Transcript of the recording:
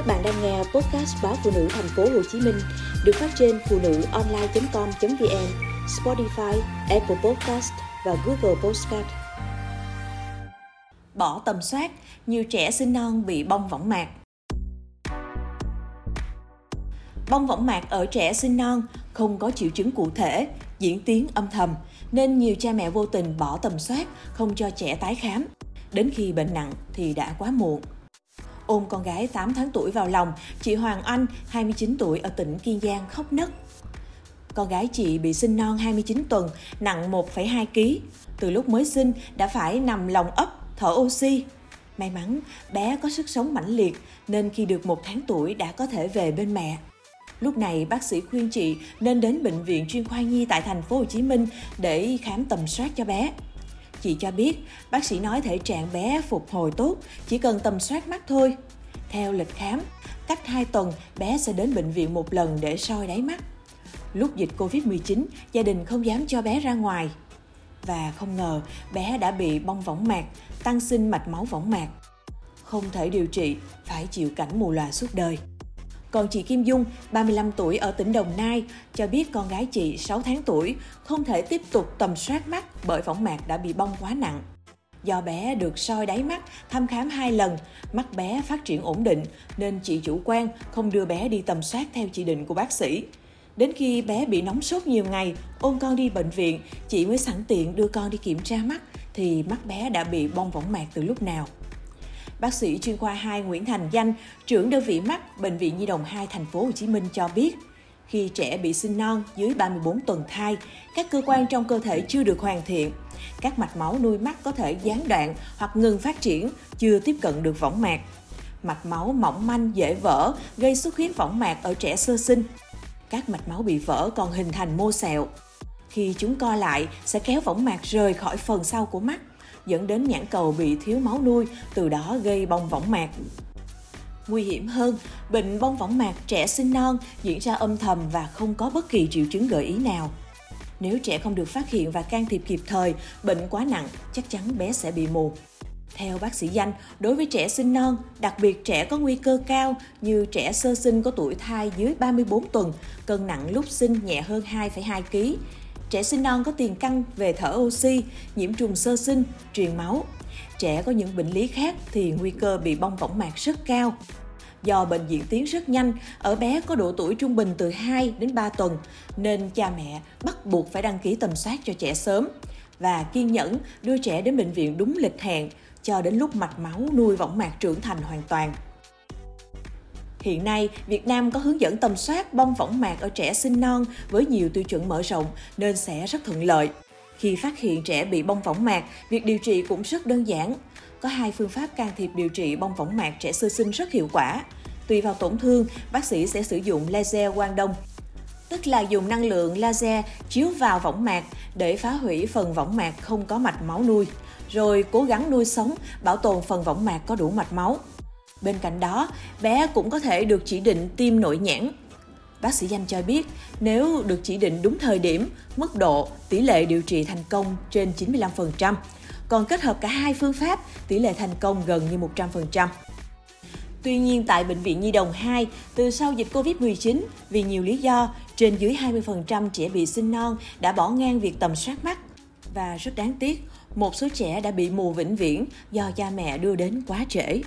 Các bạn đang nghe podcast báo phụ nữ thành phố Hồ Chí Minh được phát trên phụ nữ online.com.vn, Spotify, Apple Podcast và Google Podcast. Bỏ tầm soát, nhiều trẻ sinh non bị bong võng mạc. Bong võng mạc ở trẻ sinh non không có triệu chứng cụ thể, diễn tiến âm thầm, nên nhiều cha mẹ vô tình bỏ tầm soát, không cho trẻ tái khám. Đến khi bệnh nặng thì đã quá muộn. Ôm con gái 8 tháng tuổi vào lòng, chị Hoàng Anh, 29 tuổi ở tỉnh Kiên Giang khóc nấc. Con gái chị bị sinh non 29 tuần, nặng 1,2 kg. Từ lúc mới sinh đã phải nằm lòng ấp, thở oxy. May mắn, bé có sức sống mãnh liệt nên khi được một tháng tuổi đã có thể về bên mẹ. Lúc này bác sĩ khuyên chị nên đến bệnh viện chuyên khoa nhi tại thành phố Hồ Chí Minh để khám tầm soát cho bé. Chị cho biết, bác sĩ nói thể trạng bé phục hồi tốt, chỉ cần tầm soát mắt thôi. Theo lịch khám, cách 2 tuần bé sẽ đến bệnh viện một lần để soi đáy mắt. Lúc dịch Covid-19, gia đình không dám cho bé ra ngoài. Và không ngờ bé đã bị bong võng mạc, tăng sinh mạch máu võng mạc. Không thể điều trị, phải chịu cảnh mù lòa suốt đời. Còn chị Kim Dung, 35 tuổi ở tỉnh Đồng Nai, cho biết con gái chị 6 tháng tuổi không thể tiếp tục tầm soát mắt bởi võng mạc đã bị bong quá nặng. Do bé được soi đáy mắt, thăm khám hai lần, mắt bé phát triển ổn định nên chị chủ quan không đưa bé đi tầm soát theo chỉ định của bác sĩ. Đến khi bé bị nóng sốt nhiều ngày, ôm con đi bệnh viện, chị mới sẵn tiện đưa con đi kiểm tra mắt thì mắt bé đã bị bong võng mạc từ lúc nào. Bác sĩ chuyên khoa 2 Nguyễn Thành Danh, trưởng đơn vị mắt Bệnh viện Nhi đồng 2 thành phố Hồ Chí Minh cho biết, khi trẻ bị sinh non dưới 34 tuần thai, các cơ quan trong cơ thể chưa được hoàn thiện. Các mạch máu nuôi mắt có thể gián đoạn hoặc ngừng phát triển, chưa tiếp cận được võng mạc. Mạch máu mỏng manh dễ vỡ, gây xuất huyết võng mạc ở trẻ sơ sinh. Các mạch máu bị vỡ còn hình thành mô sẹo. Khi chúng co lại, sẽ kéo võng mạc rời khỏi phần sau của mắt dẫn đến nhãn cầu bị thiếu máu nuôi, từ đó gây bong võng mạc. Nguy hiểm hơn, bệnh bong võng mạc trẻ sinh non diễn ra âm thầm và không có bất kỳ triệu chứng gợi ý nào. Nếu trẻ không được phát hiện và can thiệp kịp thời, bệnh quá nặng, chắc chắn bé sẽ bị mù. Theo bác sĩ Danh, đối với trẻ sinh non, đặc biệt trẻ có nguy cơ cao như trẻ sơ sinh có tuổi thai dưới 34 tuần, cân nặng lúc sinh nhẹ hơn 2,2 kg, Trẻ sinh non có tiền căn về thở oxy, nhiễm trùng sơ sinh, truyền máu. Trẻ có những bệnh lý khác thì nguy cơ bị bong võng mạc rất cao. Do bệnh diễn tiến rất nhanh, ở bé có độ tuổi trung bình từ 2 đến 3 tuần, nên cha mẹ bắt buộc phải đăng ký tầm soát cho trẻ sớm và kiên nhẫn đưa trẻ đến bệnh viện đúng lịch hẹn cho đến lúc mạch máu nuôi võng mạc trưởng thành hoàn toàn. Hiện nay, Việt Nam có hướng dẫn tầm soát bong võng mạc ở trẻ sinh non với nhiều tiêu chuẩn mở rộng nên sẽ rất thuận lợi. Khi phát hiện trẻ bị bong võng mạc, việc điều trị cũng rất đơn giản. Có hai phương pháp can thiệp điều trị bong võng mạc trẻ sơ sinh rất hiệu quả. Tùy vào tổn thương, bác sĩ sẽ sử dụng laser quang đông, tức là dùng năng lượng laser chiếu vào võng mạc để phá hủy phần võng mạc không có mạch máu nuôi, rồi cố gắng nuôi sống, bảo tồn phần võng mạc có đủ mạch máu. Bên cạnh đó, bé cũng có thể được chỉ định tiêm nội nhãn. Bác sĩ Danh cho biết, nếu được chỉ định đúng thời điểm, mức độ, tỷ lệ điều trị thành công trên 95%. Còn kết hợp cả hai phương pháp, tỷ lệ thành công gần như 100%. Tuy nhiên tại Bệnh viện Nhi đồng 2, từ sau dịch Covid-19, vì nhiều lý do, trên dưới 20% trẻ bị sinh non đã bỏ ngang việc tầm soát mắt. Và rất đáng tiếc, một số trẻ đã bị mù vĩnh viễn do cha mẹ đưa đến quá trễ.